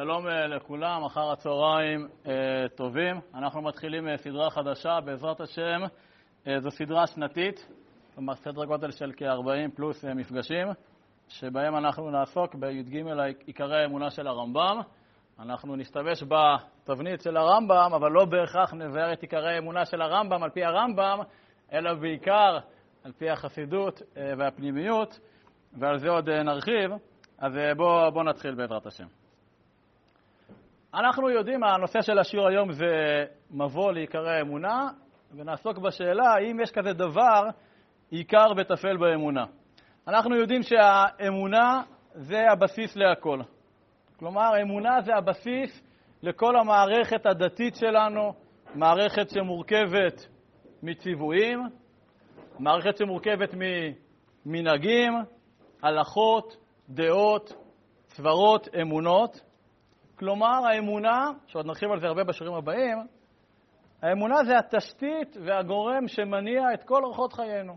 שלום אה, לכולם, אחר הצהריים אה, טובים. אנחנו מתחילים אה, סדרה חדשה, בעזרת השם. זו סדרה שנתית, כלומר סדר גודל של כ-40 פלוס מפגשים, שבהם אנחנו נעסוק בי"ג עיקרי האמונה של הרמב"ם. אנחנו נסתבש בתבנית של הרמב"ם, אבל לא בהכרח נבהר את עיקרי האמונה של הרמב"ם על פי הרמב"ם, אלא בעיקר על פי החסידות והפנימיות, ועל זה עוד נרחיב. אז בואו בוא נתחיל בעזרת השם. אנחנו יודעים, הנושא של השיעור היום זה מבוא לעיקרי האמונה, ונעסוק בשאלה האם יש כזה דבר עיקר וטפל באמונה. אנחנו יודעים שהאמונה זה הבסיס להכל. כלומר, אמונה זה הבסיס לכל המערכת הדתית שלנו, מערכת שמורכבת מציוויים, מערכת שמורכבת ממנהגים, הלכות, דעות, סברות, אמונות. כלומר, האמונה, שעוד נרחיב על זה הרבה בשיעורים הבאים, האמונה זה התשתית והגורם שמניע את כל אורחות חיינו.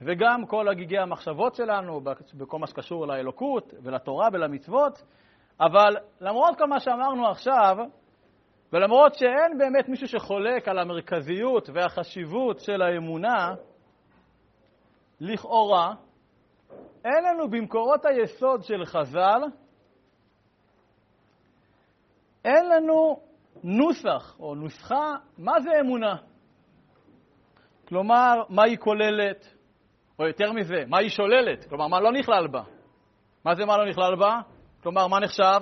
וגם כל הגיגי המחשבות שלנו, בכל מה שקשור לאלוקות ולתורה ולמצוות. אבל למרות כל מה שאמרנו עכשיו, ולמרות שאין באמת מישהו שחולק על המרכזיות והחשיבות של האמונה, לכאורה, אין לנו במקורות היסוד של חז"ל אין לנו נוסח או נוסחה מה זה אמונה. כלומר, מה היא כוללת, או יותר מזה, מה היא שוללת, כלומר, מה לא נכלל בה. מה זה מה לא נכלל בה? כלומר, מה נחשב?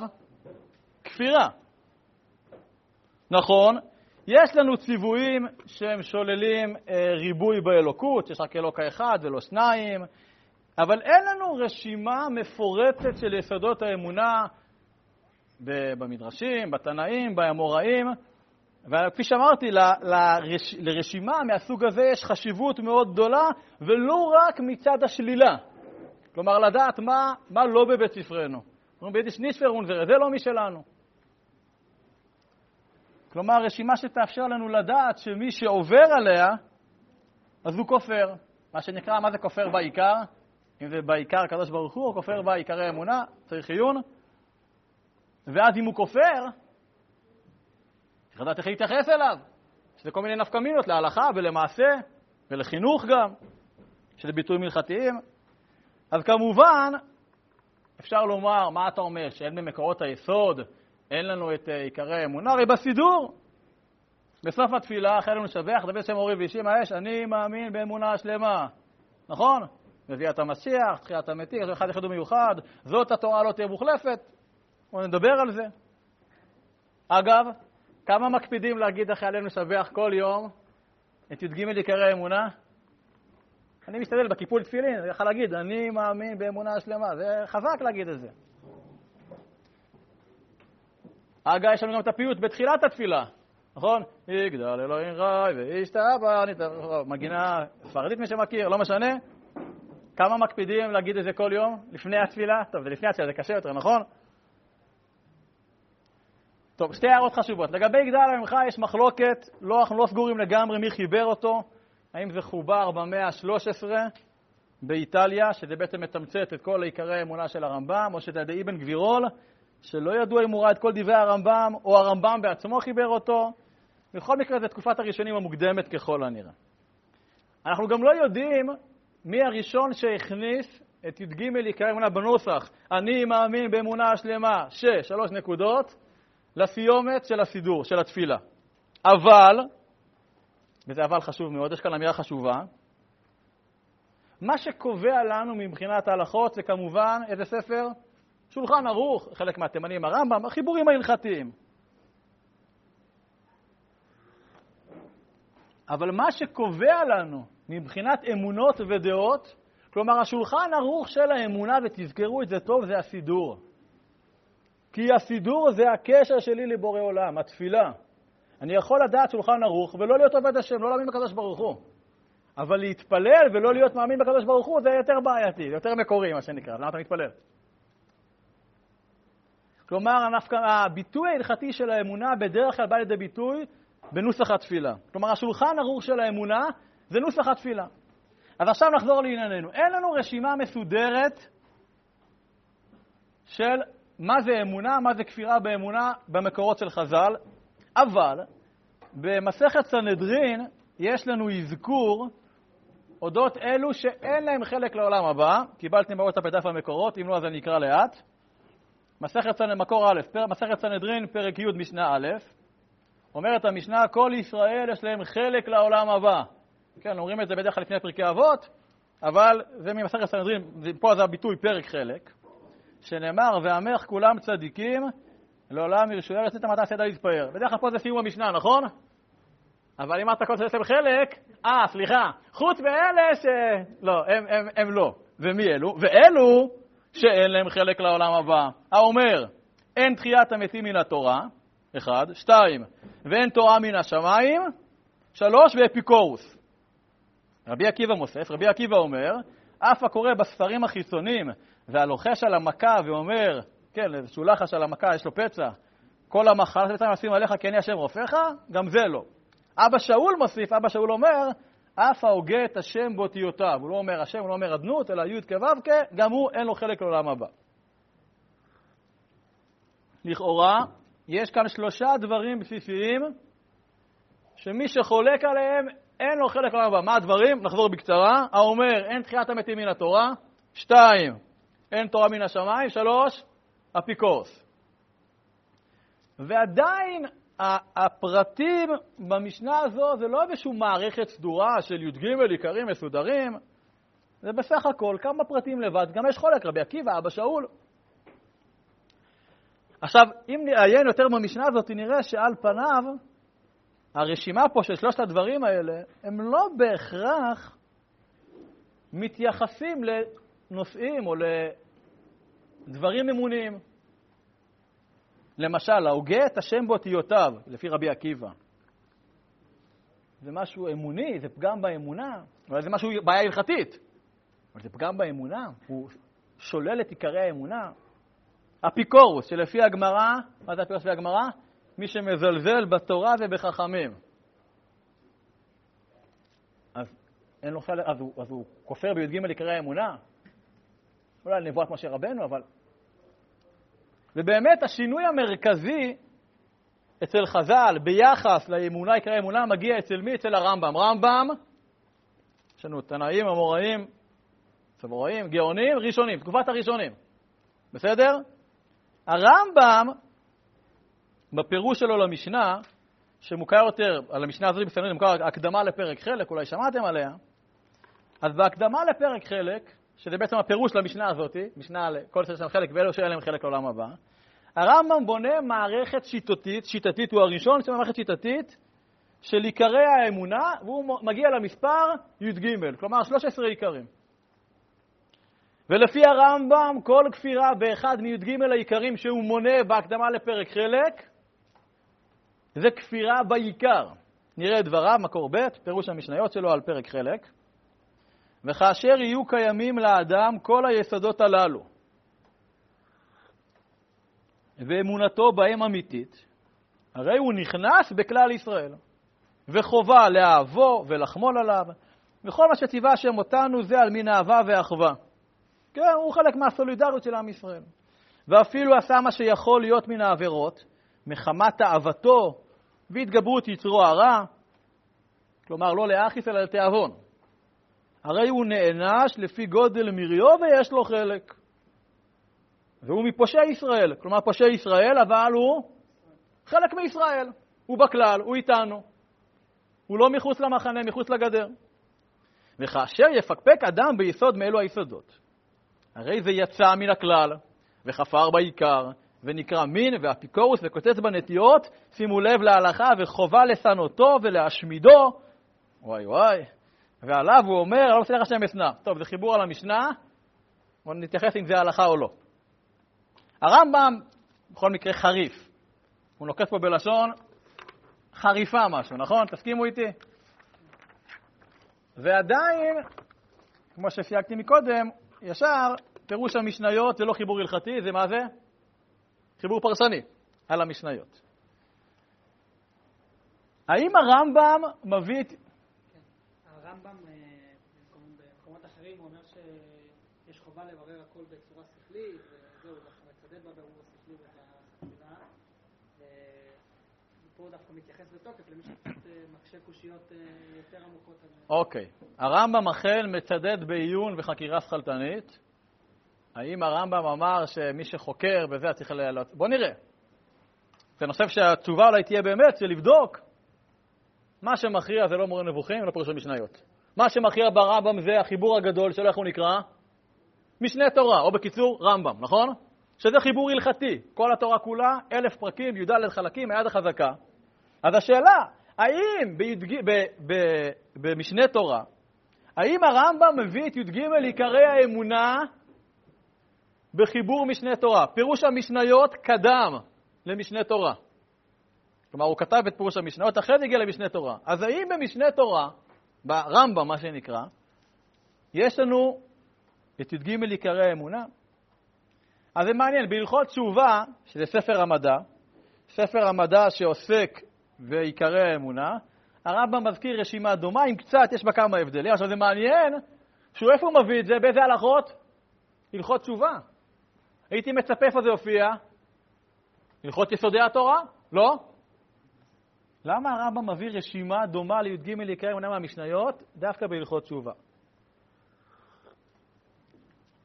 כפירה. נכון, יש לנו ציוויים שהם שוללים אה, ריבוי באלוקות, שיש רק אלוק האחד ולא שניים, אבל אין לנו רשימה מפורטת של יסודות האמונה במדרשים, בתנאים, באמוראים, וכפי שאמרתי, לרש... לרשימה מהסוג הזה יש חשיבות מאוד גדולה, ולא רק מצד השלילה. כלומר, לדעת מה, מה לא בבית ספרנו. אומרים ביידיש נישפר אונזר, זה לא משלנו. כלומר, רשימה שתאפשר לנו לדעת שמי שעובר עליה, אז הוא כופר. מה שנקרא, מה זה כופר בעיקר? אם זה בעיקר הקדוש ברוך הוא, או כופר בעיקרי אמונה, צריך עיון. ואז אם הוא כופר, צריך לדעת איך להתייחס אליו. שזה כל מיני נפקמינות להלכה ולמעשה ולחינוך גם, שזה ביטויים הלכתיים. אז כמובן, אפשר לומר, מה אתה אומר, שאין במקורות היסוד, אין לנו את אה, עיקרי האמונה? הרי בסידור, בסוף התפילה, אחרי לנו לשבח, דוד שם אורי ואישי האש, אני מאמין באמונה שלמה, נכון? מביאת המשיח, תחיית המתים, אחד יחיד ומיוחד, זאת התורה לא תהיה מוחלפת, בואו נדבר על זה. אגב, כמה מקפידים להגיד עלינו לשבח כל יום את י"ג עיקרי האמונה? אני משתדל בקיפול תפילין, אני יכול להגיד, אני מאמין באמונה שלמה, זה חזק להגיד את זה. אגב, יש לנו גם את הפיוט בתחילת התפילה, נכון? יגדל אלוהים רעי וישתבח, מגינה ספרדית מי שמכיר, לא משנה. כמה מקפידים להגיד את זה כל יום לפני התפילה? טוב, זה לפני התפילה, זה קשה יותר, נכון? טוב, שתי הערות חשובות. לגבי גדל הממך יש מחלוקת, לא, אנחנו לא סגורים לגמרי מי חיבר אותו, האם זה חובר במאה ה-13 באיטליה, שזה בעצם מתמצת את כל עיקרי האמונה של הרמב"ם, או שזה ידי אבן גבירול, שלא ידוע אם הוא ראה את כל דברי הרמב"ם, או הרמב"ם בעצמו חיבר אותו. בכל מקרה, זו תקופת הראשונים המוקדמת ככל הנראה. אנחנו גם לא יודעים מי הראשון שהכניס את י"ג עיקרי האמונה בנוסח, אני מאמין באמונה השלמה, ששלוש נקודות, לסיומת של הסידור, של התפילה. אבל, וזה אבל חשוב מאוד, יש כאן אמירה חשובה, מה שקובע לנו מבחינת ההלכות זה כמובן איזה ספר? שולחן ערוך, חלק מהתימנים הרמב"ם, החיבורים ההלכתיים. אבל מה שקובע לנו מבחינת אמונות ודעות, כלומר השולחן ערוך של האמונה, ותזכרו את זה טוב, זה הסידור. כי הסידור זה הקשר שלי לבורא עולם, התפילה. אני יכול לדעת שולחן ערוך ולא להיות עובד השם, לא להאמין בקדוש ברוך הוא. אבל להתפלל ולא להיות מאמין בקדוש ברוך הוא זה יותר בעייתי, יותר מקורי, מה שנקרא. למה אתה מתפלל? כלומר, הביטוי ההלכתי של האמונה בדרך כלל בא לידי ביטוי בנוסח התפילה. כלומר, השולחן ערוך של האמונה זה נוסח התפילה. אז עכשיו נחזור לענייננו. אין לנו רשימה מסודרת של מה זה אמונה, מה זה כפירה באמונה במקורות של חז"ל, אבל במסכת סנהדרין יש לנו אזכור אודות אלו שאין להם חלק לעולם הבא. קיבלתם באות בדף המקורות, אם לא אז אני אקרא לאט. מסכת סנהדרין, מקור א', פר, מסכת סנהדרין, פרק י', משנה א', אומרת המשנה, כל ישראל יש להם חלק לעולם הבא. כן, אומרים את זה בדרך כלל לפני פרקי אבות, אבל זה ממסכת סנהדרין, פה זה הביטוי פרק חלק, שנאמר, ועמך כולם צדיקים, לעולם ירשו ארץ את המטה סדר להתפאר. בדרך כלל פה זה סיום המשנה, נכון? אבל אם אתה כל שיש להם חלק, אה, סליחה, חוץ מאלה ש... לא, הם, הם, הם לא. ומי אלו? ואלו שאין להם חלק לעולם הבא. האומר, אין תחיית המתים מן התורה, אחד, שתיים, ואין תורה מן השמיים, שלוש, ואפיקורוס. רבי עקיבא מוסף, רבי עקיבא אומר, אף הקורא בספרים החיצונים והלוחש על המכה ואומר, כן, איזשהו לחש על המכה, יש לו פצע, כל המחלה שבצלם נשים עליך כי אני השם רופאך, גם זה לא. אבא שאול מוסיף, אבא שאול אומר, אף ההוגה את השם באותיותיו. הוא לא אומר השם, הוא לא אומר אדנות, אלא י' כו' גם הוא אין לו חלק לעולם הבא. לכאורה, יש כאן שלושה דברים בסיסיים שמי שחולק עליהם, אין לו חלק לעולם הבא. מה הדברים? נחזור בקצרה. האומר, אין תחיית המתים מן התורה. שתיים, אין תורה מן השמיים. שלוש, אפיקורס. ועדיין הפרטים במשנה הזו זה לא איזושהי מערכת סדורה של י"ג עיקרים מסודרים, זה בסך הכל כמה פרטים לבד, גם יש חולק, רבי עקיבא, אבא שאול. עכשיו, אם נעיין יותר במשנה הזאת, נראה שעל פניו, הרשימה פה של שלושת הדברים האלה, הם לא בהכרח מתייחסים לנושאים או לדברים אמוניים. למשל, ההוגה את השם באותיותיו, לפי רבי עקיבא. זה משהו אמוני, זה פגם באמונה, אולי זה משהו, בעיה הלכתית, אבל זה פגם באמונה, הוא שולל את עיקרי האמונה. אפיקורוס, שלפי הגמרא, מה זה אפיקורוס לפי הגמרא? מי שמזלזל בתורה ובחכמים. אז אין לו אז הוא, אז הוא כופר בי"ג עיקרי האמונה? אולי נבואת משה רבנו, אבל ובאמת השינוי המרכזי אצל חז"ל ביחס לאמונה, עיקרי האמונה, מגיע אצל מי? אצל הרמב"ם. רמב"ם, יש לנו תנאים, אמוראים, סבוראים, גאונים, ראשונים, תקופת הראשונים. בסדר? הרמב"ם, בפירוש שלו למשנה, שמוכר יותר, על המשנה הזאת בסדר, מוכר הקדמה לפרק חלק, אולי שמעתם עליה, אז בהקדמה לפרק חלק, שזה בעצם הפירוש למשנה הזאת, משנה לכל שיש להם חלק ואלו שאין להם חלק לעולם הבא, הרמב"ם בונה מערכת שיטתית, שיטתית הוא הראשון, יש מערכת שיטתית של עיקרי האמונה, והוא מגיע למספר י"ג, כלומר 13 עיקרים. ולפי הרמב"ם, כל כפירה באחד מי"ג העיקרים שהוא מונה בהקדמה לפרק חלק, זה כפירה בעיקר. נראה את דבריו, מקור ב', פירוש המשניות שלו על פרק חלק. וכאשר יהיו קיימים לאדם כל היסודות הללו, ואמונתו בהם אמיתית, הרי הוא נכנס בכלל ישראל, וחובה לאהבו ולחמול עליו, וכל מה שציווה השם אותנו זה על מין אהבה ואחווה. כן, הוא חלק מהסולידריות של עם ישראל. ואפילו עשה מה שיכול להיות מן העבירות, מחמת אהבתו והתגברות יצרו הרע, כלומר לא לאחיס אלא לתיאבון. הרי הוא נענש לפי גודל מריו ויש לו חלק. והוא מפושעי ישראל, כלומר פושעי ישראל, אבל הוא חלק מישראל. הוא בכלל, הוא איתנו. הוא לא מחוץ למחנה, מחוץ לגדר. וכאשר יפקפק אדם ביסוד מאלו היסודות, הרי זה יצא מן הכלל, וחפר בעיקר, ונקרא מין ואפיקורוס וקוצץ בנטיות, שימו לב להלכה וחובה לשנותו ולהשמידו. וואי וואי. ועליו הוא אומר, לא מצליח השם אשנא. טוב, זה חיבור על המשנה, בואו נתייחס אם זה הלכה או לא. הרמב"ם, בכל מקרה, חריף. הוא נוקט פה בלשון חריפה משהו, נכון? תסכימו איתי? ועדיין, כמו שסייגתי מקודם, ישר, פירוש המשניות זה לא חיבור הלכתי, זה מה זה? חיבור פרסני על המשניות. האם הרמב"ם מביא את... הרמב"ם אה, במקומות אחרים הוא אומר שיש חובה לברר הכל בצורה שכלית, וזהו, מצדד בבירור השכלי ואת החקירה. ופה הוא דווקא מתייחס בתוקף למי שקצת אה, מקשה קושיות אה, יותר עמוקות. אוקיי. הרמב"ם אכן מצדד בעיון וחקירה שכלתנית. האם הרמב"ם אמר שמי שחוקר בזה צריך לעלות? בוא נראה. אני חושב שהתשובה אולי תהיה באמת זה לבדוק. מה שמכריע זה לא מורה נבוכים ולא פירוש המשניות. מה שמכריע ברמב"ם זה החיבור הגדול שלו, איך הוא נקרא? משנה תורה, או בקיצור, רמב"ם, נכון? שזה חיבור הלכתי. כל התורה כולה, אלף פרקים, י"ד חלקים, היד החזקה. אז השאלה, האם בי"ג, ב, ב, במשנה תורה, האם הרמב"ם מביא את י"ג עיקרי האמונה בחיבור משנה תורה? פירוש המשניות קדם למשנה תורה. כלומר, הוא כתב את פירוש המשניות, אחרי זה הגיע למשנה תורה. אז האם במשנה תורה, ברמב"ם, מה שנקרא, יש לנו את י"ג עיקרי האמונה? אז זה מעניין, בהלכות תשובה, שזה ספר המדע, ספר המדע שעוסק בעיקרי האמונה, הרמב"ם מזכיר רשימה דומה, עם קצת, יש בה כמה הבדלים. עכשיו זה מעניין, שהוא איפה הוא מביא את זה? באיזה הלכות? הלכות תשובה. הייתי מצפה איפה זה יופיע? הלכות יסודי התורה? לא? למה הרמב"ם מביא רשימה דומה לי"ג עיקרי אמונה מהמשניות דווקא בהלכות תשובה?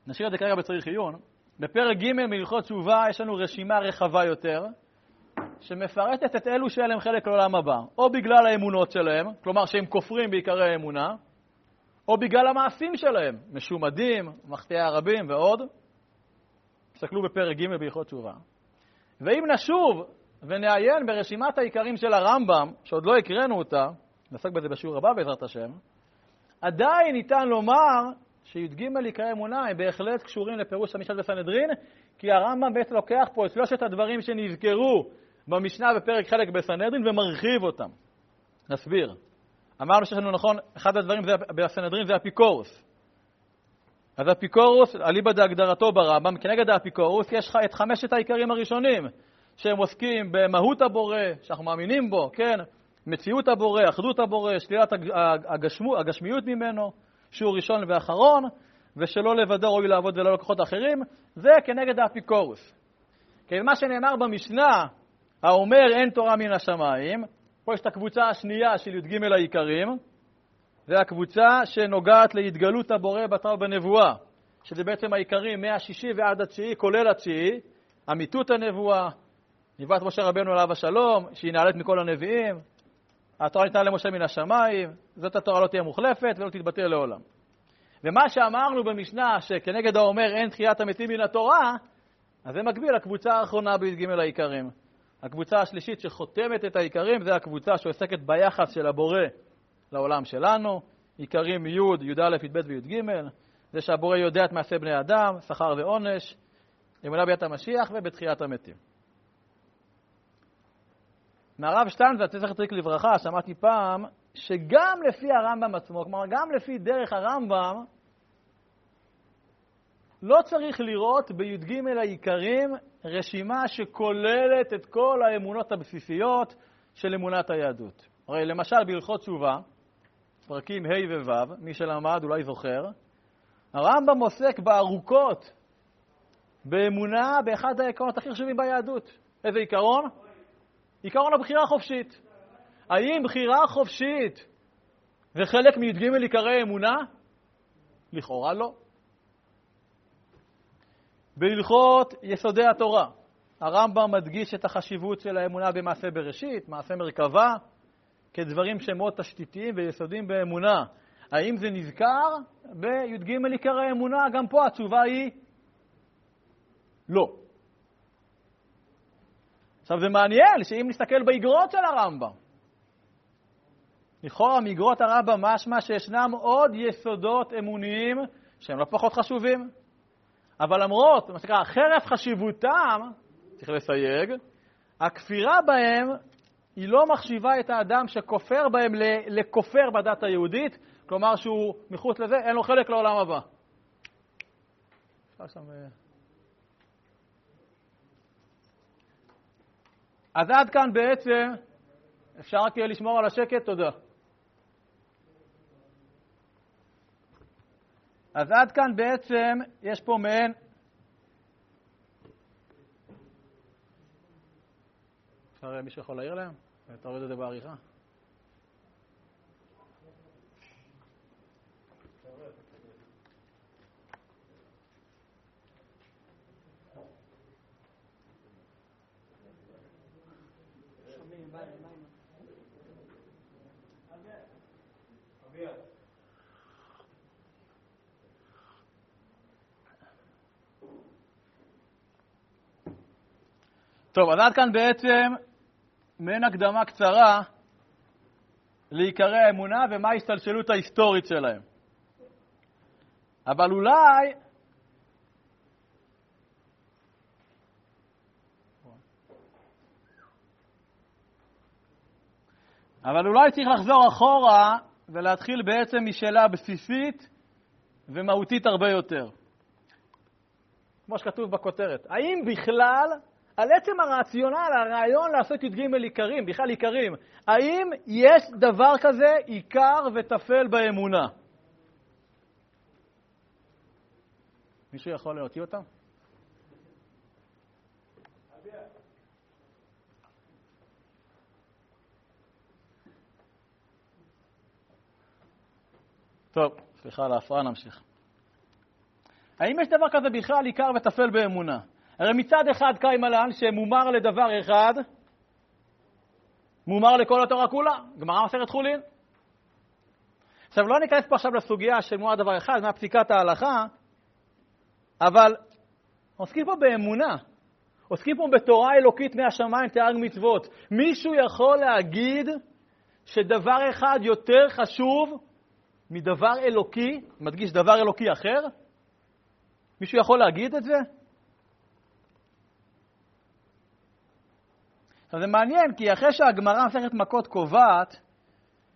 נשאיר את זה כרגע בצריך עיון. בפרק ג' מהלכות תשובה יש לנו רשימה רחבה יותר, שמפרטת את אלו שאין להם חלק לעולם הבא, או בגלל האמונות שלהם, כלומר שהם כופרים בעיקרי האמונה, או בגלל המעשים שלהם, משומדים, מחטאי הרבים ועוד. תסתכלו בפרק ג' בהלכות תשובה. ואם נשוב ונעיין ברשימת העיקרים של הרמב"ם, שעוד לא הקראנו אותה, נעסק בזה בשיעור הבא בעזרת השם, עדיין ניתן לומר שי"ג עיקרי אמונה הם בהחלט קשורים לפירוש המשנה בסנהדרין, כי הרמב"ם בעצם לוקח פה את שלושת הדברים שנזכרו במשנה בפרק חלק בסנהדרין ומרחיב אותם. נסביר. אמרנו שיש לנו, נכון, אחד הדברים בסנהדרין זה אפיקורוס. אז אפיקורוס, אליבא דהגדרתו ברמב"ם, כנגד האפיקורוס יש את חמשת העיקרים הראשונים, שהם עוסקים במהות הבורא, שאנחנו מאמינים בו, כן? מציאות הבורא, אחדות הבורא, שלילת הגשמו, הגשמיות ממנו, שהוא ראשון ואחרון, ושלא לבדו ראוי לעבוד ולא לקוחות אחרים, זה כנגד האפיקורוס. כי מה שנאמר במשנה, האומר אין תורה מן השמיים, פה יש את הקבוצה השנייה של י"ג העיקרים, זה הקבוצה שנוגעת להתגלות הבורא בתורה ובנבואה, שזה בעצם העיקרים מהשישי ועד התשיעי, כולל התשיעי, אמיתות הנבואה, נבואת משה רבנו עליו השלום, שהיא נעלית מכל הנביאים, התורה ניתנה למשה מן השמיים, זאת התורה לא תהיה מוחלפת ולא תתבטל לעולם. ומה שאמרנו במשנה, שכנגד האומר אין תחיית המתים מן התורה, אז זה מקביל לקבוצה האחרונה בי"ג העיקרים. הקבוצה השלישית שחותמת את העיקרים זה הקבוצה שעוסקת ביחס של הבורא לעולם שלנו, עיקרים י', י"א, י"ב וי"ג, זה שהבורא יודע את מעשה בני אדם, שכר ועונש, אמונה ביאת המשיח ובתחיית המתים. מהרב שטיינזלץ, זכר צדיק לברכה, שמעתי פעם, שגם לפי הרמב"ם עצמו, כלומר גם לפי דרך הרמב"ם, לא צריך לראות בי"ג העיקרים רשימה שכוללת את כל האמונות הבסיסיות של אמונת היהדות. הרי למשל בהלכות תשובה, פרקים ה' וו', מי שלמד אולי זוכר, הרמב"ם עוסק בארוכות באמונה באחד העקרונות הכי חשובים ביהדות. איזה עיקרון? עיקרון הבחירה החופשית. האם בחירה חופשית זה חלק מי"ג עיקרי אמונה? לכאורה לא. בהלכות יסודי התורה, הרמב"ם מדגיש את החשיבות של האמונה במעשה בראשית, מעשה מרכבה, כדברים שהם מאוד תשתיתיים ויסודיים באמונה. האם זה נזכר בי"ג עיקרי האמונה? גם פה התשובה היא לא. עכשיו זה מעניין שאם נסתכל באגרות של הרמב"ם, לכאורה מאגרות הרמב"ם משמע שישנם עוד יסודות אמוניים שהם לא פחות חשובים, אבל למרות, מה שנקרא, חרף חשיבותם, צריך לסייג, הכפירה בהם היא לא מחשיבה את האדם שכופר בהם לכופר בדת היהודית, כלומר שהוא מחוץ לזה, אין לו חלק לעולם הבא. אז עד כאן בעצם אפשר רק אה, לשמור על השקט? תודה. אז עד כאן בעצם יש פה מעין אפשר, מישהו יכול להעיר להם? תוריד את זה בעריכה. טוב, אז עד כאן בעצם מעין הקדמה קצרה לעיקרי האמונה ומה ההשתלשלות ההיסטורית שלהם. אבל אולי אבל אולי צריך לחזור אחורה ולהתחיל בעצם משאלה בסיסית ומהותית הרבה יותר. כמו שכתוב בכותרת, האם בכלל, על עצם הרציונל, הרעיון לעשות י"ג עיקרים, בכלל עיקרים, האם יש דבר כזה עיקר וטפל באמונה? מישהו יכול להוציא אותם? טוב, סליחה על ההפרעה, נמשיך. האם יש דבר כזה בכלל עיקר וטפל באמונה? הרי מצד אחד קיים עלן שמומר לדבר אחד, מומר לכל התורה כולה, גמרא מסכת חולין. עכשיו, לא ניכנס פה עכשיו לסוגיה של מומר דבר אחד, מה פסיקת ההלכה, אבל עוסקים פה באמונה. עוסקים פה בתורה אלוקית מהשמיים, תיאג מצוות. מישהו יכול להגיד שדבר אחד יותר חשוב מדבר אלוקי, מדגיש דבר אלוקי אחר? מישהו יכול להגיד את זה? עכשיו זה מעניין, כי אחרי שהגמרא מסכת מכות קובעת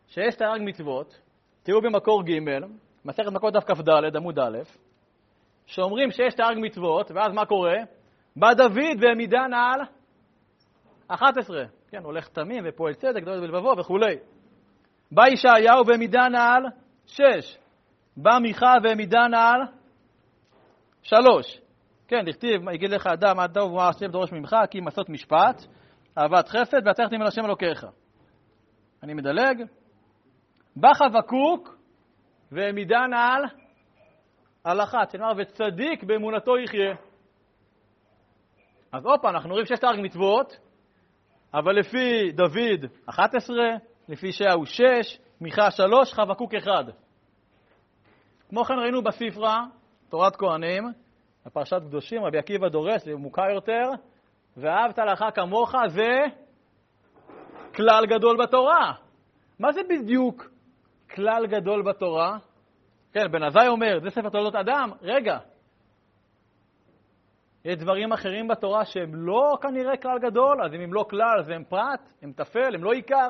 שיש תרג מצוות, תראו במקור ג', מסכת מכות דף כ"ד, עמוד א', שאומרים שיש תרג מצוות, ואז מה קורה? בא דוד והעמידן על 11. כן, הולך תמים ופועל צדק, דוד בלבבו וכולי. בא ישעיהו והעמידן על שש. בא מיכה והעמידן על שלוש. כן, דכתיב, יגיד לך אדם, מה טוב ומה השם דורש ממך, כי אם עשות משפט, אהבת חסד, והצלחת ממנו השם אלוקיך. אני מדלג. בא חבקוק והעמידן על אחת, שנאמר, וצדיק באמונתו יחיה. אז פעם, אנחנו רואים שיש תארג מצוות, אבל לפי דוד 11, לפי ישעיהו 6, מיכה 3, חבקוק 1. כמו כן ראינו בספרה, תורת כהנים, בפרשת קדושים, רבי עקיבא דורס, זה מוכר יותר, ואהבת לך כמוך זה כלל גדול בתורה. מה זה בדיוק כלל גדול בתורה? כן, בן עזאי אומר, זה ספר תולדות אדם. רגע, יש דברים אחרים בתורה שהם לא כנראה כלל גדול, אז אם הם לא כלל, אז הם פרט, הם טפל, הם לא עיקר.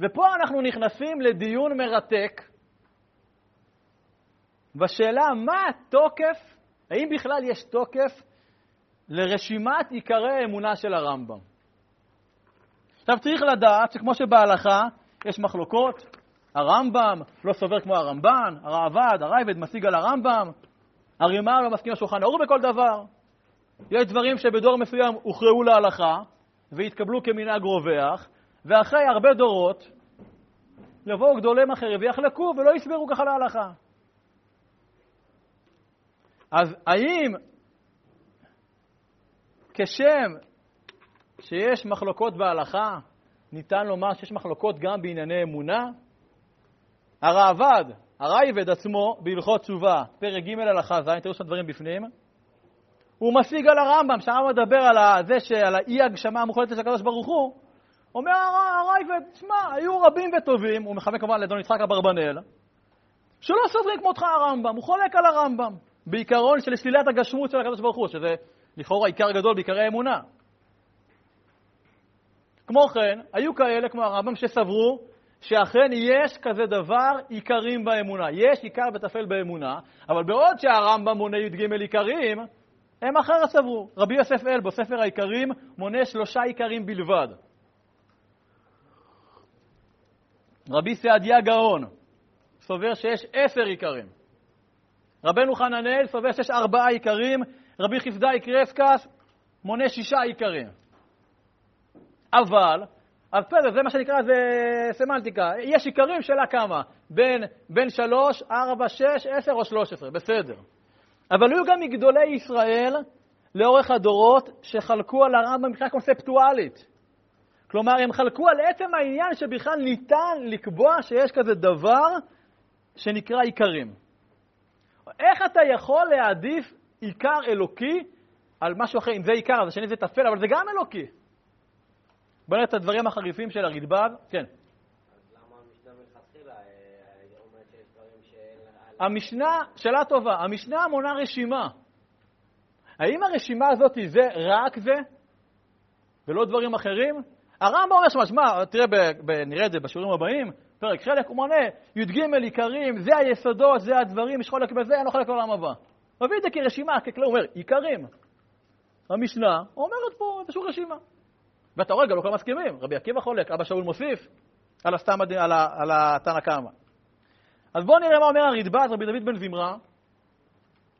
ופה אנחנו נכנסים לדיון מרתק בשאלה מה התוקף, האם בכלל יש תוקף לרשימת עיקרי האמונה של הרמב"ם. עכשיו צריך לדעת שכמו שבהלכה יש מחלוקות, הרמב"ם לא סובר כמו הרמב"ן, הראב"ד, הרייבד משיג על הרמב"ם, הרימה לא מסכים לשולחן ערוך בכל דבר. יש דברים שבדור מסוים הוכרעו להלכה והתקבלו כמנהג רווח, ואחרי הרבה דורות יבואו גדולים אחרים ויחלקו ולא יסברו ככה להלכה. אז האם כשם שיש מחלוקות בהלכה, ניתן לומר שיש מחלוקות גם בענייני אמונה? הראב"ד, הרייבד עצמו, בהלכות תשובה, פרק ג' הלכה ז', תראו שם דברים בפנים, הוא משיג על הרמב"ם, שהרמב"ם מדבר על זה שעל האי-הגשמה המוחלטת של הקדוש ברוך הוא, אומר הרייבד, שמע, היו רבים וטובים, הוא מכוון כמובן לאדון יצחק אברבנאל, שלא סוברים כמותך הרמב"ם, הוא חולק על הרמב"ם, בעיקרון של שלילת הגשמות של הקדוש ברוך הוא, שזה לכאורה עיקר גדול בעיקרי האמונה. כמו כן, היו כאלה, כמו הרמב"ם, שסברו שאכן יש כזה דבר עיקרים באמונה. יש עיקר וטפל באמונה, אבל בעוד שהרמב"ם מונה י"ג עיקרים, הם אחרת סברו. רבי יוסף אלבו, ספר העיקרים, מונה שלושה עיקרים בלבד. רבי סעדיה גאון סובר שיש עשר עיקרים. רבנו חננאל סובר שיש ארבעה עיקרים. רבי חסדאי קרסקס מונה שישה עיקרים. אבל, אז בסדר, זה מה שנקרא, זה סמנטיקה. יש עיקרים, שאלה כמה? בין, בין 3, 4, 6, 10 או 13, בסדר. אבל היו גם מגדולי ישראל לאורך הדורות שחלקו על הרמב"ם מבחינה קונספטואלית. כלומר, הם חלקו על עצם העניין שבכלל ניתן לקבוע שיש כזה דבר שנקרא עיקרים. איך אתה יכול להעדיף עיקר אלוקי על משהו אחר? אם זה עיקר, אז השני זה טפל, אבל זה גם אלוקי. בוא נראה את הדברים החריפים של הרדב"ב. כן. המשנה, שאלה טובה, המשנה מונה רשימה. האם הרשימה הזאת זה רק זה ולא דברים אחרים? הרמב"ם אומר שם, שמע, תראה, ב, ב, נראה את זה בשיעורים הבאים, פרק חלק, הוא מונה י"ג עיקרים, זה היסודות, זה הדברים, יש חולק בזה, אין לו חולק בעולם הבא. מביא את זה כרשימה, ככלל, אומר, עיקרים. המשנה אומרת פה איזושהי רשימה. ואתה רואה, גם לא כולם מסכימים. רבי עקיבא חולק, אבא שאול מוסיף, על, הסתם, על, על התנא קמא. אז בואו נראה מה אומר הרדב"ז, רבי דוד בן זמרה,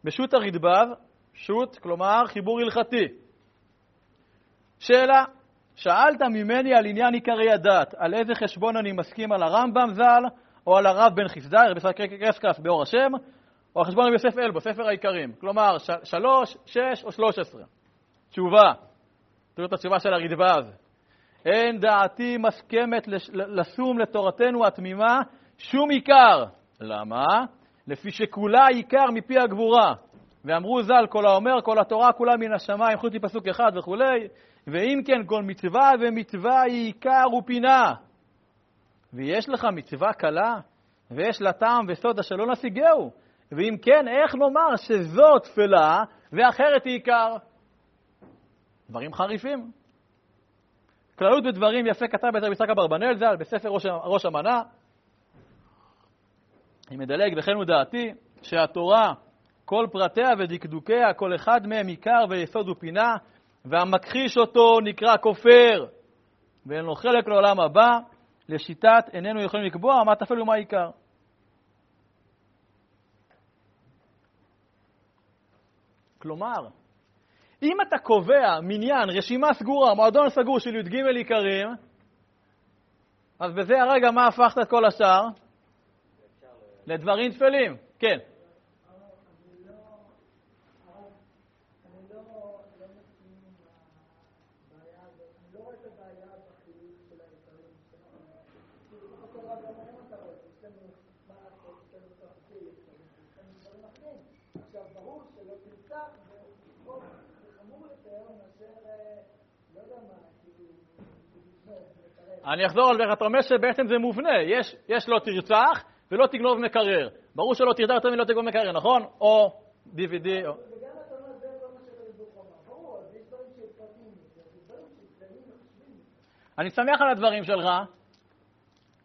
בשו"ת הרדב"ז, שו"ת, כלומר חיבור הלכתי. שאלה, שאלת ממני על עניין עיקרי הדת, על איזה חשבון אני מסכים על הרמב"ם ז"ל, או על הרב בן חסדאי, רבי ישראל קרסקס באור השם, או על חשבון רבי יוסף אלבו, ספר העיקרים. כלומר, שלוש, שש או שלוש עשרה. תשובה, תראו את התשובה של הרדב"ז. אין דעתי מסכמת לשום לתורתנו התמימה שום עיקר. למה? לפי שכולה עיקר מפי הגבורה. ואמרו ז"ל, כל האומר, כל התורה כולה מן השמיים, חוץ מפסוק אחד וכולי, ואם כן, כל מצווה ומצווה היא עיקר ופינה. ויש לך מצווה קלה, ויש לה טעם וסוד אשר לא נשיגהו. ואם כן, איך נאמר שזו תפלה ואחרת היא עיקר? דברים חריפים. כללות בדברים יפה כתב בית רבי יצחק אברבנאל ז"ל בספר ראש, ראש המנה. אני מדלג, וכן הוא דעתי, שהתורה, כל פרטיה ודקדוקיה, כל אחד מהם עיקר ויסוד ופינה, והמכחיש אותו נקרא כופר, ואין לו חלק לעולם הבא, לשיטת איננו יכולים לקבוע מה טפל ומה עיקר. כלומר, אם אתה קובע מניין, רשימה סגורה, מועדון סגור של י"ג עיקרים, אז בזה הרגע מה הפכת את כל השאר? לדברים טפלים. כן. אני אחזור על זה, אתה אומר שבעצם זה מובנה, יש, יש לא תרצח ולא תגנוב מקרר. ברור שלא תרצח יותר מלא תגנוב מקרר, נכון? או DVD, או... אני שמח על הדברים שלך,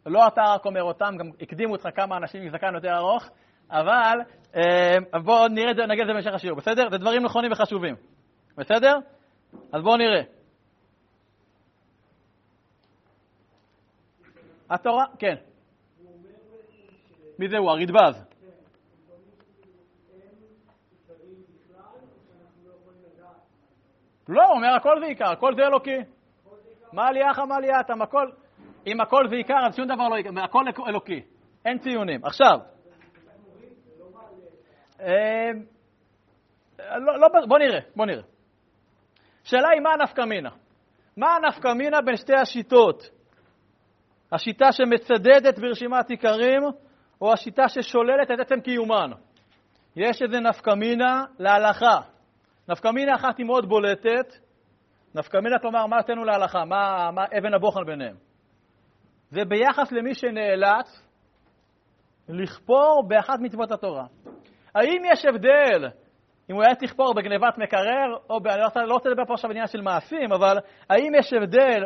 לא אתה רק אומר אותם, גם הקדימו אותך כמה אנשים עם זקן יותר ארוך, אבל אה, בואו נראה את זה, נגיד את זה במשך השיעור, בסדר? זה דברים נכונים וחשובים, בסדר? אז בואו נראה. התורה, כן. מי זה הוא? הרדב"ז. לא, הוא אומר הכל זה עיקר, הכל זה אלוקי. מה עלייך, מה עלייתם, הכל, אם הכל זה עיקר, אז שום דבר לא עיקר, הכל אלוקי. אין ציונים. עכשיו, אמ, לא, לא, בוא נראה, בוא נראה. שאלה היא מה הנפקא מינה. מה הנפקא מינה בין שתי השיטות? השיטה שמצדדת ברשימת עיקרים, או השיטה ששוללת את עצם קיומן. יש איזה נפקמינה להלכה. נפקמינה אחת היא מאוד בולטת, נפקמינה כלומר, מה נתנו להלכה? מה, מה אבן הבוחן ביניהם? זה ביחס למי שנאלץ לכפור באחת מצוות התורה. האם יש הבדל אם הוא היה לכפור בגנבת מקרר, או ב... אני לא רוצה לדבר פה עכשיו בעניין של מעשים, אבל האם יש הבדל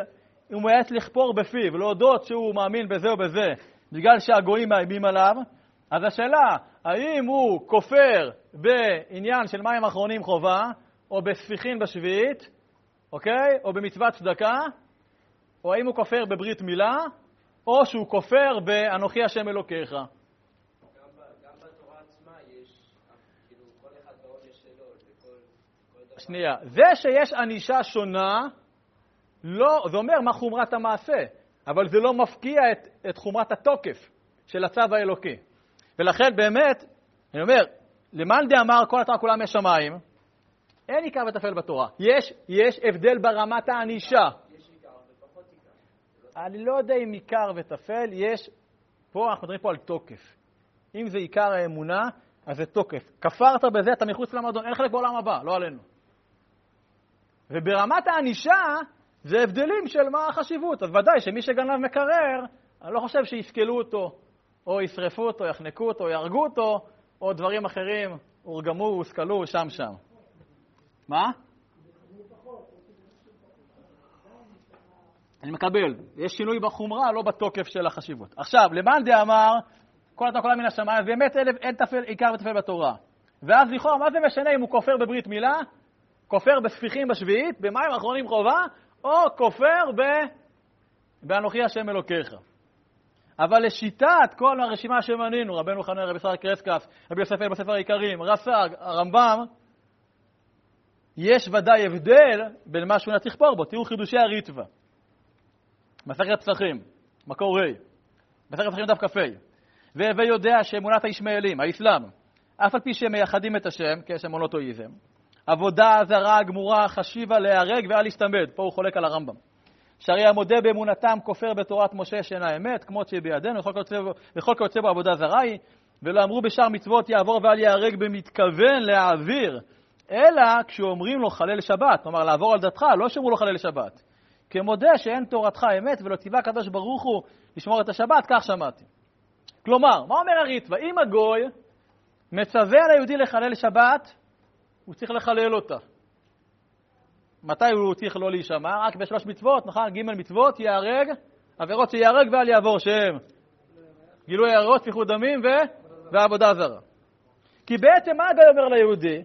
אם הוא יעץ לכפור בפיו, להודות שהוא מאמין בזה או בזה, בגלל שהגויים מאיימים עליו, אז השאלה, האם הוא כופר בעניין של מים אחרונים חובה, או בספיחין בשביעית, אוקיי? או במצוות צדקה, או האם הוא כופר בברית מילה, או שהוא כופר באנוכי השם אלוקיך. שנייה, זה שיש ענישה שונה, לא, זה אומר מה חומרת המעשה, אבל זה לא מפקיע את, את חומרת התוקף של הצו האלוקי. ולכן באמת, אני אומר, למאן דאמר כל התורה כולה משמיים, אין עיקר וטפל בתורה. יש, יש הבדל ברמת הענישה. אני לא יודע אם עיקר וטפל, יש, פה אנחנו מדברים פה על תוקף. אם זה עיקר האמונה, אז זה תוקף. כפרת בזה, אתה מחוץ למועדון, אין חלק בעולם הבא, לא עלינו. וברמת הענישה, זה הבדלים של מה החשיבות. אז ודאי שמי שגנב מקרר, אני לא חושב שיסקלו אותו, או ישרפו אותו, יחנקו אותו, יהרגו אותו, או דברים אחרים, הורגמו, הושכלו, שם שם. מה? אני מקבל. יש שינוי בחומרה, לא בתוקף של החשיבות. עכשיו, למאן דאמר, כל כולה מן השמיים, באמת אין, אין תפל, עיקר וטפל בתורה. ואז לכאורה, מה זה משנה אם הוא כופר בברית מילה, כופר בספיחים בשביעית, במים אחרונים חובה, או כופר ב... באנוכי השם אלוקיך. אבל לשיטת כל הרשימה שמנינו, רבנו חנן, רבי ישראל קרסקס, רבי יוסף אל בספר העיקרים, רס"ג, הרמב"ם, יש ודאי הבדל בין מה שהוא נצליח לכפור בו. תראו חידושי הריטב"א. מסכת פסחים, מקור ה', מסכת פסחים דף כ"ה. והווה יודע שאמונת הישמעאלים, האסלאם, אף על פי שהם מייחדים את השם, כי יש שם מונותואיזם, עבודה זרה גמורה חשיבה להיהרג ואל יסתמד. פה הוא חולק על הרמב"ם. שהרי המודה באמונתם כופר בתורת משה שאינה אמת, כמות שהיא בידינו, וכל כיוצא בו עבודה זרה היא, ולא אמרו בשאר מצוות יעבור ואל ייהרג במתכוון להעביר, אלא כשאומרים לו חלל שבת, כלומר לעבור על דתך, לא שאומרו לו חלל שבת. כמודה שאין תורתך אמת ולא ציווה הקדוש ברוך הוא לשמור את השבת, כך שמעתי. כלומר, מה אומר הריטב"א? אם הגוי מצווה על היהודי לחלל שבת, הוא צריך לחלל אותה. מתי הוא צריך לא להישמע? רק בשלוש מצוות, נכון? ג' מצוות, ייהרג, עבירות שייהרג ואל יעבור שהם גילוי ערות, שפיכות דמים ו... ועבודה זרה. כי בעצם מה הגוי אומר ליהודי?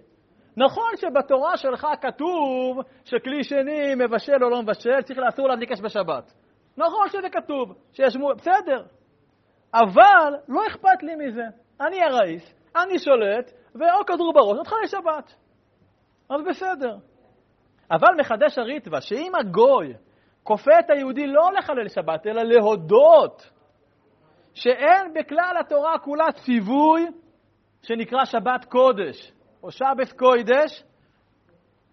נכון שבתורה שלך כתוב שכלי שני מבשל או לא מבשל, צריך לאסור להדליק אש בשבת. נכון שזה כתוב, שיש מ... בסדר. אבל לא אכפת לי מזה. אני הראיס, אני שולט, ואו כדור בראש, אותך לשבת. אז בסדר. אבל מחדש הריטב"א, שאם הגוי כופה את היהודי לא לחלל שבת, אלא להודות שאין בכלל התורה כולה ציווי שנקרא שבת קודש, או שבס קוידש,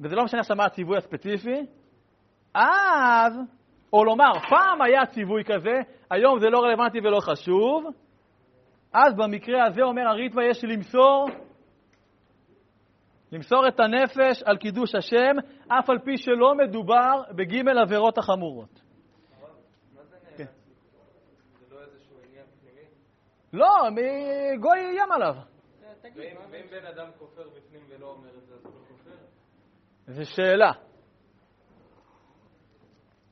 וזה לא משנה עכשיו מה הציווי הספציפי, אז, או לומר, פעם היה ציווי כזה, היום זה לא רלוונטי ולא חשוב, אז במקרה הזה אומר הריטב"א יש למסור למסור את הנפש על קידוש השם, אף על פי שלא מדובר בגימל עבירות החמורות. כן. לא, גוי איים עליו. ואם בן אדם כופר בפנים ולא אומר את זה, אז הוא לא כופר? זו שאלה.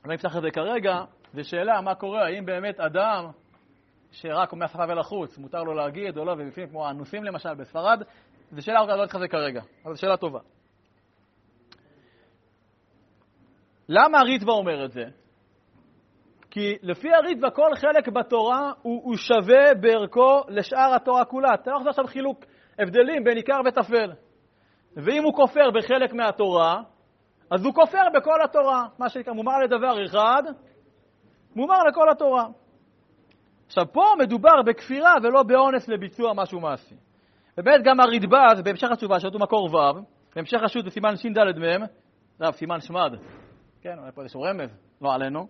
אני לא אפתח את זה כרגע, זו שאלה מה קורה, האם באמת אדם שרק אומר שפה ולחוץ, מותר לו להגיד או לא, ובפנים כמו האנוסים למשל בספרד, זו שאלה, אני לא אתך זה כרגע, אבל זו שאלה טובה. למה הריטב"א אומר את זה? כי לפי הריטב"א כל חלק בתורה הוא, הוא שווה בערכו לשאר התורה כולה. אתה לא יכול עכשיו חילוק הבדלים בין עיקר וטפל. ואם הוא כופר בחלק מהתורה, אז הוא כופר בכל התורה. מה שנקרא, מומר לדבר אחד, מומר לכל התורה. עכשיו, פה מדובר בכפירה ולא באונס לביצוע משהו מעשי. ובאמת גם הרדב"ז, בהמשך התשובה, שאותו מקור ו', בהמשך השו"ת בסימן ש"ד מ', רב, סימן שמד, כן, אולי פה איזשהו רמז, לא עלינו,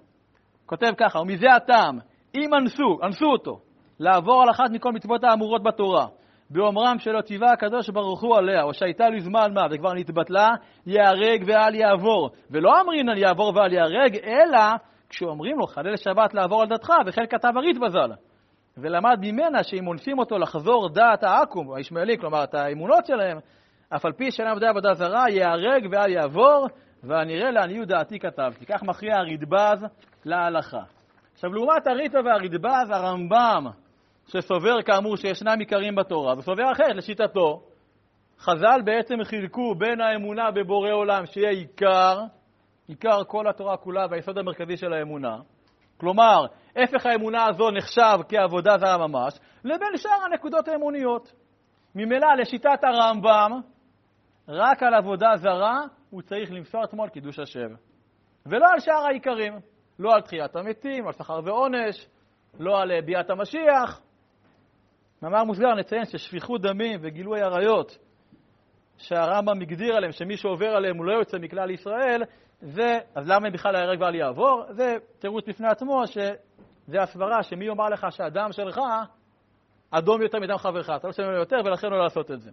כותב ככה, ומזה הטעם, אם אנסו, אנסו אותו, לעבור על אחת מכל מצוות האמורות בתורה, באומרם שלא ציווה הקדוש ברוך הוא עליה, או שהייתה לי זמן מה, וכבר נתבטלה, ייהרג ואל יעבור. ולא אמרינן יעבור ואל ייהרג, אלא כשאומרים לו חלל שבת לעבור על דתך, וכן כתב הריט בז"ל. ולמד ממנה שאם אונסים אותו לחזור דעת העכו"ם, הישמעאלי, כלומר את האמונות שלהם, אף על פי שאינם עבדי עבודה זרה, ייהרג ואל יעבור, והנראה לעניות דעתי כתבתי. כך מכריע הרדב"ז להלכה. עכשיו, לעומת הריטה והרדב"ז, הרמב"ם, שסובר כאמור שישנם עיקרים בתורה, וסובר אחרת, לשיטתו, חז"ל בעצם חילקו בין האמונה בבורא עולם, שיהיה עיקר, עיקר כל התורה כולה והיסוד המרכזי של האמונה, כלומר, הפך האמונה הזו נחשב כעבודה זרה ממש, לבין שאר הנקודות האמוניות. ממילא, לשיטת הרמב"ם, רק על עבודה זרה הוא צריך למסור עצמו על קידוש השם. ולא על שאר העיקרים. לא על תחיית המתים, על שכר ועונש, לא על אה, ביאת המשיח. מאמר מוסגר נציין ששפיכות דמים וגילוי עריות שהרמב"ם הגדיר עליהם, שמי שעובר עליהם הוא לא יוצא מכלל ישראל, אז למה בכלל ההרג ואל יעבור? זה תירוץ בפני עצמו, שזה הסברה שמי יאמר לך שהדם שלך אדום יותר מדם חברך, אתה לא שומע יותר ולכן לא לעשות את זה.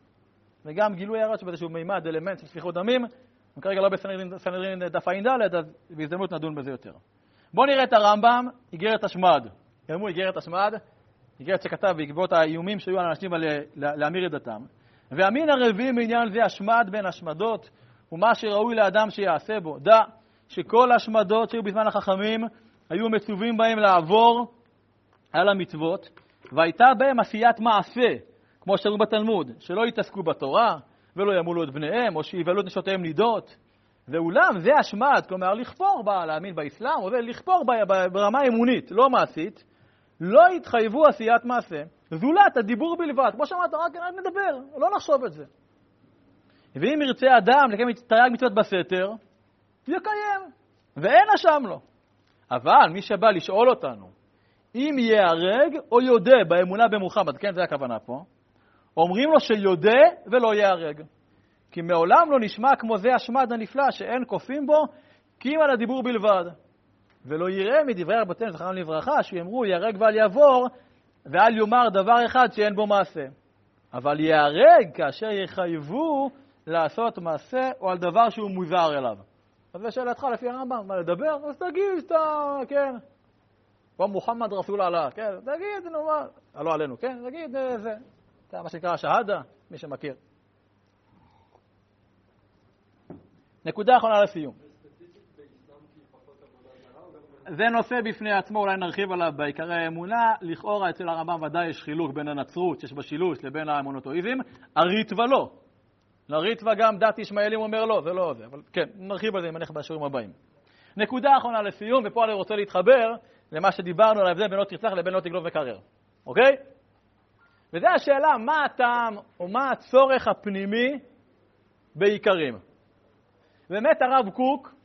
וגם גילוי עריות שבאיזשהו מימד, אלמנט של שפיכות דמים, כרגע לא בסנהדרין דף ע"ד, אז בהזדמנות נדון בזה יותר. בואו נראה את הרמב"ם, איגרת השמד. הוא איגרת השמד, איגרת שכתב בעקבות האיומים שהיו על אנשים להמיר את דתם. והמין הרביעי מעניין זה השמד בין השמדות, ומה שראוי לאדם שיעשה בו. דע שכל השמדות שהיו בזמן החכמים, היו מצווים בהם לעבור על המצוות, והייתה בהם עשיית מעשה, כמו שאמרו בתלמוד, שלא יתעסקו בתורה, ולא ימולו את בניהם, או שיבלו את נשותיהם נידות. ואולם זה השמד, כלומר לכפור בה, להאמין באסלאם, או לכפור בה ברמה אמונית, לא מעשית, לא יתחייבו עשיית מעשה, זולת הדיבור בלבד. כמו שאמרת, רק נדבר, לא נחשוב את זה. ואם ירצה אדם לקיים תרי"ג מצוות בסתר, יקיים, ואין אשם לו. אבל מי שבא לשאול אותנו אם ייהרג או יודה באמונה במוחמד, כן, זו הכוונה פה, אומרים לו שיודה ולא ייהרג. כי מעולם לא נשמע כמו זה השמד הנפלא שאין כופים בו, כי אם על הדיבור בלבד. ולא יראה מדברי רבותינו, זכרם לברכה, שיאמרו ייהרג ואל יעבור, ואל יאמר דבר אחד שאין בו מעשה. אבל ייהרג כאשר יחייבו לעשות מעשה או על דבר שהוא מוזר אליו. אז זו שאלתך לפי הרמב"ם, מה לדבר? אז תגיד שאתה, כן. כמו מוחמד רסול עלה, כן, תגיד, נו מה, לא עלינו, כן, תגיד אה, זה. זה מה שנקרא שהדה, מי שמכיר. נקודה אחרונה לסיום. זה נושא בפני עצמו, אולי נרחיב עליו בעיקרי האמונה. לכאורה אצל הרמב"ם ודאי יש חילוק בין הנצרות, שיש בה שילוש, לבין המונותואיזם. הריטווה לא. לריטווה גם דת ישמעאלים אומר לא, זה לא זה. אבל כן, נרחיב על זה אם נלך בשיעורים הבאים. נקודה אחרונה לסיום, ופה אני רוצה להתחבר למה שדיברנו על ההבדל בין לא תרצח לבין לא תגלוב וקרר, אוקיי? וזו השאלה, מה הטעם או מה הצורך הפנימי בעיקרים. באמת הרב קוק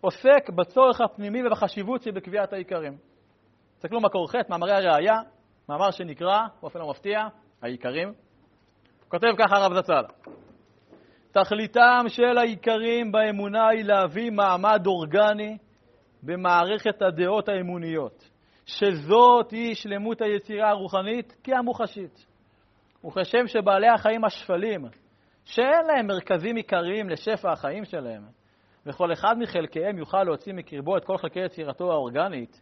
עוסק בצורך הפנימי ובחשיבות שבקביעת העיקרים. תסתכלו מקור ח', מאמרי הראייה, מאמר שנקרא, באופן לא מפתיע, העיקרים. כותב ככה הרב זצ"ל: תכליתם של העיקרים באמונה היא להביא מעמד אורגני במערכת הדעות האמוניות, שזאת היא שלמות היצירה הרוחנית כהמוחשית. וכשם שבעלי החיים השפלים, שאין להם מרכזים עיקריים לשפע החיים שלהם, וכל אחד מחלקיהם יוכל להוציא מקרבו את כל חלקי יצירתו האורגנית,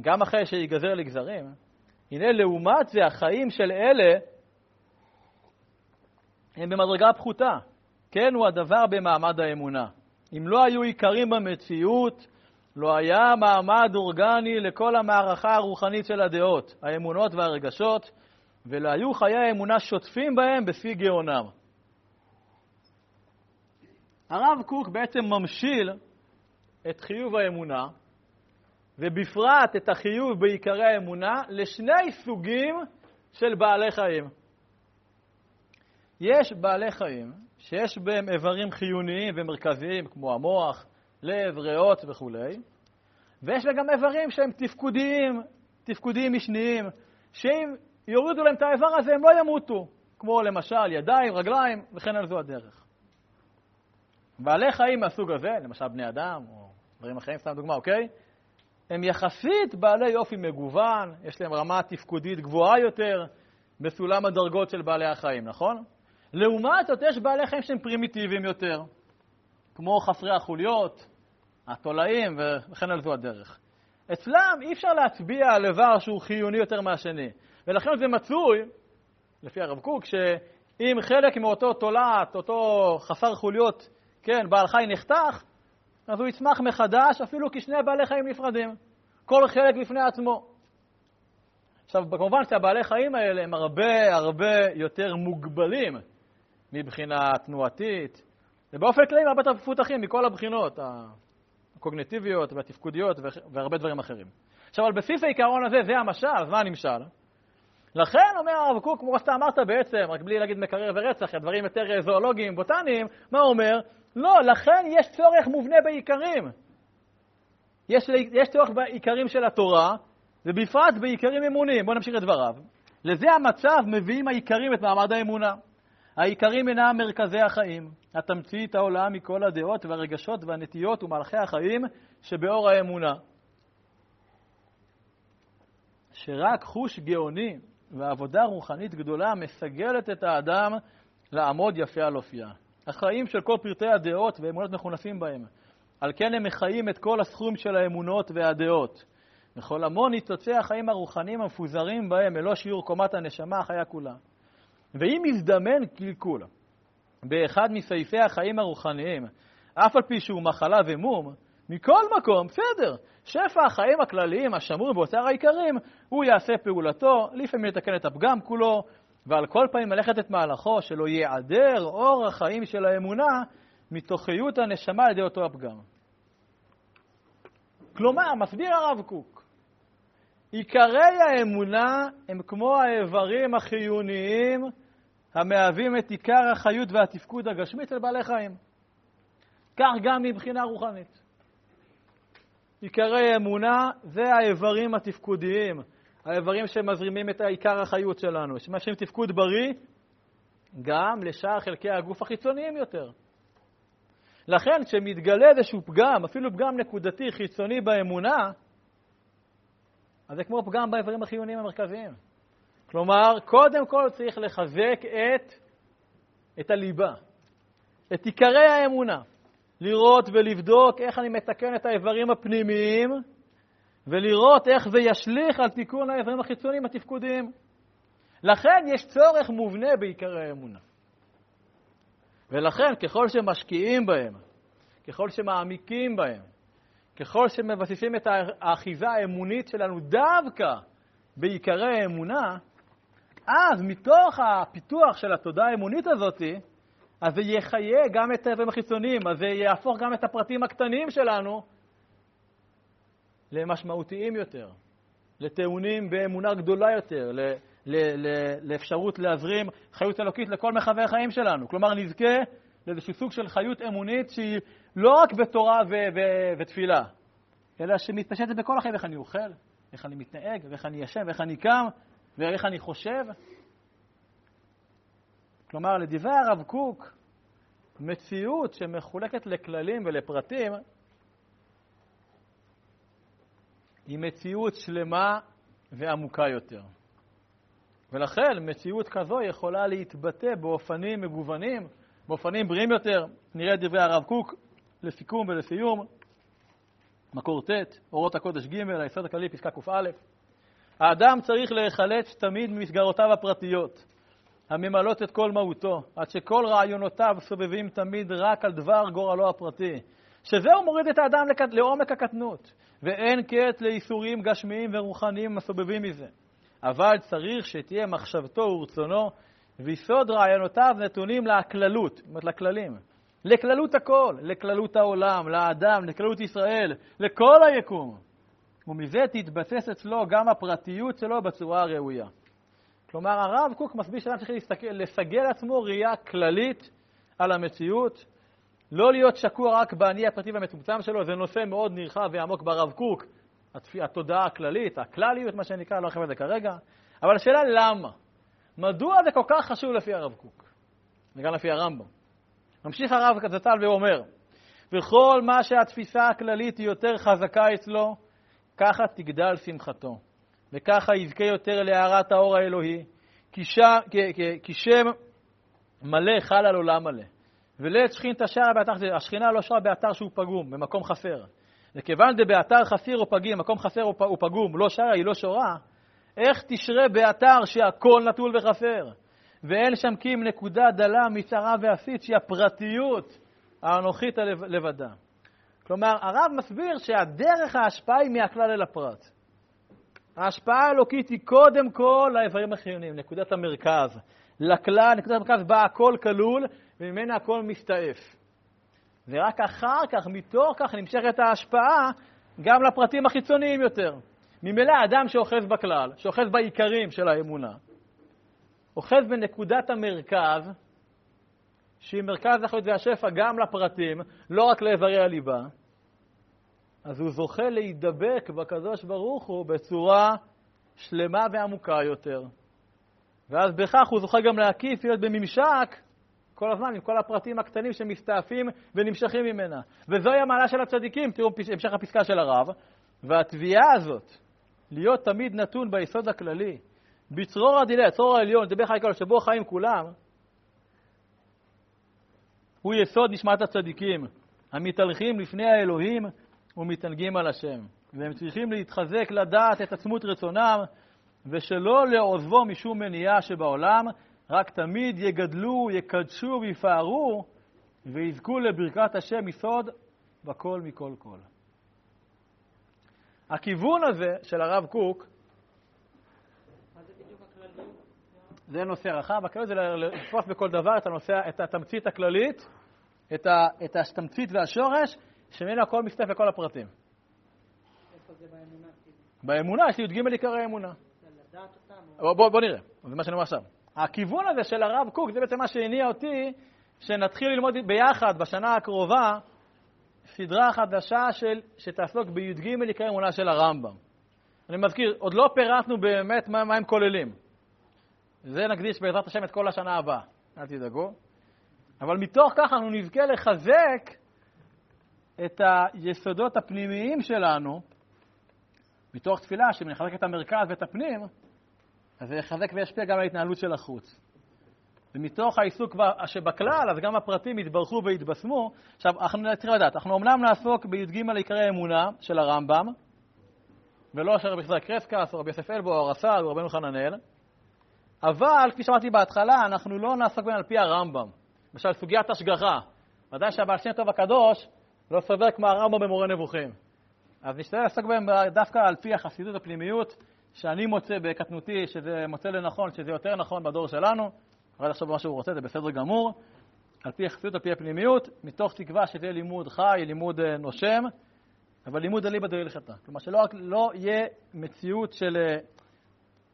גם אחרי שיגזר לגזרים, הנה לעומת זה החיים של אלה הם במדרגה פחותה. כן הוא הדבר במעמד האמונה. אם לא היו עיקרים במציאות, לא היה מעמד אורגני לכל המערכה הרוחנית של הדעות, האמונות והרגשות, ולא היו חיי האמונה שוטפים בהם בשיא גאונם. הרב קוק בעצם ממשיל את חיוב האמונה, ובפרט את החיוב בעיקרי האמונה, לשני סוגים של בעלי חיים. יש בעלי חיים שיש בהם איברים חיוניים ומרכזיים, כמו המוח, לב, ריאות וכולי, ויש להם גם איברים שהם תפקודיים, תפקודיים משניים, שאם יורידו להם את האיבר הזה הם לא ימותו, כמו למשל ידיים, רגליים וכן על זו הדרך. בעלי חיים מהסוג הזה, למשל בני אדם או דברים אחרים, סתם דוגמה, אוקיי? הם יחסית בעלי אופי מגוון, יש להם רמה תפקודית גבוהה יותר בסולם הדרגות של בעלי החיים, נכון? לעומת זאת, יש בעלי חיים שהם פרימיטיביים יותר, כמו חסרי החוליות, התולעים וכן על זו הדרך. אצלם אי אפשר להצביע על איבר שהוא חיוני יותר מהשני, ולכן זה מצוי, לפי הרב קוק, שאם חלק מאותו תולעת, אותו חסר חוליות, כן, בעל חי נחתך, אז הוא יצמח מחדש אפילו כשני בעלי חיים נפרדים, כל חלק בפני עצמו. עכשיו, כמובן שהבעלי חיים האלה הם הרבה הרבה יותר מוגבלים מבחינה תנועתית, ובאופן כללי הרבה יותר מפותחים מכל הבחינות, הקוגנטיביות והתפקודיות והרבה דברים אחרים. עכשיו, על בסיס העיקרון הזה, זה המשל, אז מה הנמשל? לכן אומר הרב קוק, כמו שאתה אמרת בעצם, רק בלי להגיד מקרר ורצח, הדברים יותר זואולוגיים, בוטניים, מה הוא אומר? לא, לכן יש צורך מובנה בעיקרים. יש, יש צורך בעיקרים של התורה, ובפרט בעיקרים אמוניים. בואו נמשיך את דבריו. לזה המצב מביאים העיקרים את מעמד האמונה. העיקרים אינם מרכזי החיים, התמצית העולה מכל הדעות והרגשות והנטיות ומהלכי החיים שבאור האמונה. שרק חוש גאוני ועבודה רוחנית גדולה מסגלת את האדם לעמוד יפה על אופייה. החיים של כל פרטי הדעות והאמונות מכונסים בהם. על כן הם מחיים את כל הסכום של האמונות והדעות. וכל המון ניצוצי החיים הרוחניים המפוזרים בהם, מלוא שיעור קומת הנשמה החיה כולה. ואם יזדמן קלקול באחד מסעיפי החיים הרוחניים, אף על פי שהוא מחלה ומום, מכל מקום, בסדר, שפע החיים הכלליים השמור באוצר העיקרים, הוא יעשה פעולתו, לפעמים לתקן את הפגם כולו, ועל כל פנים ללכת את מהלכו, שלא ייעדר אור החיים של האמונה מתוכיות הנשמה על ידי אותו הפגם. כלומר, מסביר הרב קוק, עיקרי האמונה הם כמו האיברים החיוניים המהווים את עיקר החיות והתפקוד הגשמית של בעלי חיים. כך גם מבחינה רוחנית. עיקרי אמונה זה האיברים התפקודיים, האיברים שמזרימים את עיקר החיות שלנו, שמאפשרים תפקוד בריא גם לשאר חלקי הגוף החיצוניים יותר. לכן, כשמתגלה איזשהו פגם, אפילו פגם נקודתי חיצוני באמונה, אז זה כמו פגם באיברים החיוניים המרכזיים. כלומר, קודם כל צריך לחזק את, את הליבה, את עיקרי האמונה. לראות ולבדוק איך אני מתקן את האיברים הפנימיים, ולראות איך זה ישליך על תיקון האיברים החיצוניים התפקודיים. לכן יש צורך מובנה בעיקרי האמונה. ולכן, ככל שמשקיעים בהם, ככל שמעמיקים בהם, ככל שמבססים את האחיזה האמונית שלנו דווקא בעיקרי האמונה, אז מתוך הפיתוח של התודעה האמונית הזאת, אז זה יחיה גם את האיברים החיצוניים, אז זה יהפוך גם את הפרטים הקטנים שלנו למשמעותיים יותר, לטעונים באמונה גדולה יותר, ל, ל, ל, לאפשרות להזרים חיות אלוקית לכל מרחבי החיים שלנו. כלומר, נזכה לאיזשהו סוג של חיות אמונית שהיא לא רק בתורה ו, ו, ותפילה, אלא שמתפשטת בכל החיים, איך אני אוכל, איך אני מתנהג, ואיך אני ישן, ואיך אני קם, ואיך אני חושב. כלומר, לדברי הרב קוק, מציאות שמחולקת לכללים ולפרטים היא מציאות שלמה ועמוקה יותר. ולכן מציאות כזו יכולה להתבטא באופנים מגוונים, באופנים בריאים יותר. נראה את דברי הרב קוק לסיכום ולסיום. מקור ט', אורות הקודש ג', היסוד הכללי, פסקה קא. האדם צריך להיחלץ תמיד ממסגרותיו הפרטיות, הממלאות את כל מהותו, עד שכל רעיונותיו סובבים תמיד רק על דבר גורלו הפרטי, שזהו מוריד את האדם לעומק הקטנות, ואין קץ לייסורים גשמיים ורוחניים הסובבים מזה. אבל צריך שתהיה מחשבתו ורצונו, ויסוד רעיונותיו נתונים לכללות, זאת אומרת לכללים. לכללות הכל, לכללות העולם, לאדם, לכללות ישראל, לכל היקום. ומזה תתבסס אצלו גם הפרטיות שלו בצורה הראויה. כלומר, הרב קוק מסביר שאדם צריך להסתכל, לסגל עצמו ראייה כללית על המציאות, לא להיות שקוע רק באני הפרטי והמצומצם שלו, זה נושא מאוד נרחב ועמוק ברב קוק, התודעה הכללית, הכלליות, מה שנקרא, לא ארחיב על זה כרגע, אבל השאלה למה? מדוע זה כל כך חשוב לפי הרב קוק, וגם לפי הרמב"ם? ממשיך הרב זצ"ל ואומר, וכל מה שהתפיסה הכללית היא יותר חזקה אצלו, ככה תגדל שמחתו, וככה יזכה יותר להארת האור האלוהי, כי, ש... כי שם מלא חל על עולם מלא. ולית שכינתא שרה באתר, השכינה לא שרה באתר שהוא פגום, במקום חסר. וכיוון דבאתר חסיר או פגים, מקום חסר או פגום, לא שרה, היא לא שורה, איך תשרה באתר שהכל נטול וחסר? ואין שם כי אם נקודה דלה מצרה ואפית, שהיא הפרטיות האנוכית לבדה. כלומר, הרב מסביר שהדרך ההשפעה היא מהכלל אל הפרט. ההשפעה האלוקית היא קודם כל לאיברים החיוניים, נקודת המרכז. לכלל, נקודת המרכז בה הכל כלול, וממנה הכל מסתעף. ורק אחר כך, מתוך כך, נמשכת ההשפעה גם לפרטים החיצוניים יותר. ממילא אדם שאוחז בכלל, שאוחז בעיקרים של האמונה, אוחז בנקודת המרכז, שהיא מרכז החיות והשפע גם לפרטים, לא רק לאיברי הליבה, אז הוא זוכה להידבק בקדוש ברוך הוא בצורה שלמה ועמוקה יותר. ואז בכך הוא זוכה גם להקיף, להיות בממשק כל הזמן עם כל הפרטים הקטנים שמסתעפים ונמשכים ממנה. וזוהי המעלה של הצדיקים, תראו המשך הפסקה של הרב, והתביעה הזאת, להיות תמיד נתון ביסוד הכללי, בצרור הדילה, צרור העליון, דבר חי כל שבו חיים כולם, הוא יסוד נשמת הצדיקים, המתהלכים לפני האלוהים ומתענגים על השם. והם צריכים להתחזק לדעת את עצמות רצונם, ושלא לעוזבו משום מניעה שבעולם, רק תמיד יגדלו, יקדשו ויפארו, ויזכו לברכת השם יסוד בכל מכל כל. הכיוון הזה של הרב קוק, מה זה בדיוק הכלליות? זה נושא רחב, הכלליות זה לתפוס בכל דבר את, הנושא, את התמצית הכללית, את, ה, את התמצית והשורש, שממנו הכל מסתף לכל הפרטים. באמונה? כאילו? באמונה יש לי י"ג עיקרי אמונה. בוא, בוא נראה, זה מה שאני אומר עכשיו. הכיוון הזה של הרב קוק, זה בעצם מה שהניע אותי, שנתחיל ללמוד ביחד בשנה הקרובה סדרה חדשה של, שתעסוק בי"ג עיקרי אמונה של הרמב"ם. אני מזכיר, עוד לא פירטנו באמת מה, מה הם כוללים. זה נקדיש בעזרת השם את כל השנה הבאה, אל תדאגו. אבל מתוך כך אנחנו נזכה לחזק את היסודות הפנימיים שלנו, מתוך תפילה שמחזק את המרכז ואת הפנים, אז זה יחזק וישפיע גם על ההתנהלות של החוץ. ומתוך העיסוק שבכלל, אז גם הפרטים יתברכו ויתבשמו. עכשיו, אנחנו צריכים לדעת, אנחנו אמנם נעסוק בי"ג עיקרי האמונה של הרמב"ם, ולא של רבי ישראל קרסקס, או רבי יוסף אלבו, או הרס"ל, או רבנו חננאל, אבל, כפי שאמרתי בהתחלה, אנחנו לא נעסוק בהם על פי הרמב"ם. למשל, סוגיית השגחה. ודאי שהבעל שם טוב הקדוש לא סובר כמו הרמב"ם במורה נבוכים. אז נשתדל לעסוק בהם דווקא על פי החסידות הפנימיות, שאני מוצא בקטנותי, שזה מוצא לנכון, שזה יותר נכון בדור שלנו. אבל לחשוב במה שהוא רוצה, זה בסדר גמור. על פי החסידות, על פי הפנימיות, מתוך תקווה שזה יהיה לימוד חי, לימוד אה, נושם, אבל לימוד אליבא דהלכתא. כלומר, שלא לא יהיה מציאות של, אה,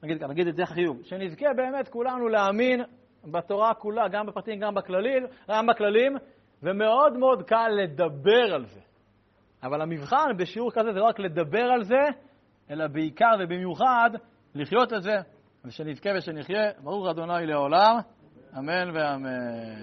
נגיד, נגיד את זה חיוב, שנזכה באמת כולנו להאמין בתורה כולה, גם בפרטים, גם בכללים, גם בכללים, ומאוד מאוד קל לדבר על זה. אבל המבחן בשיעור כזה זה לא רק לדבר על זה, אלא בעיקר ובמיוחד לחיות את זה, ושנזכה ושנחיה, ברוך אדוני לעולם, אמן ואמן.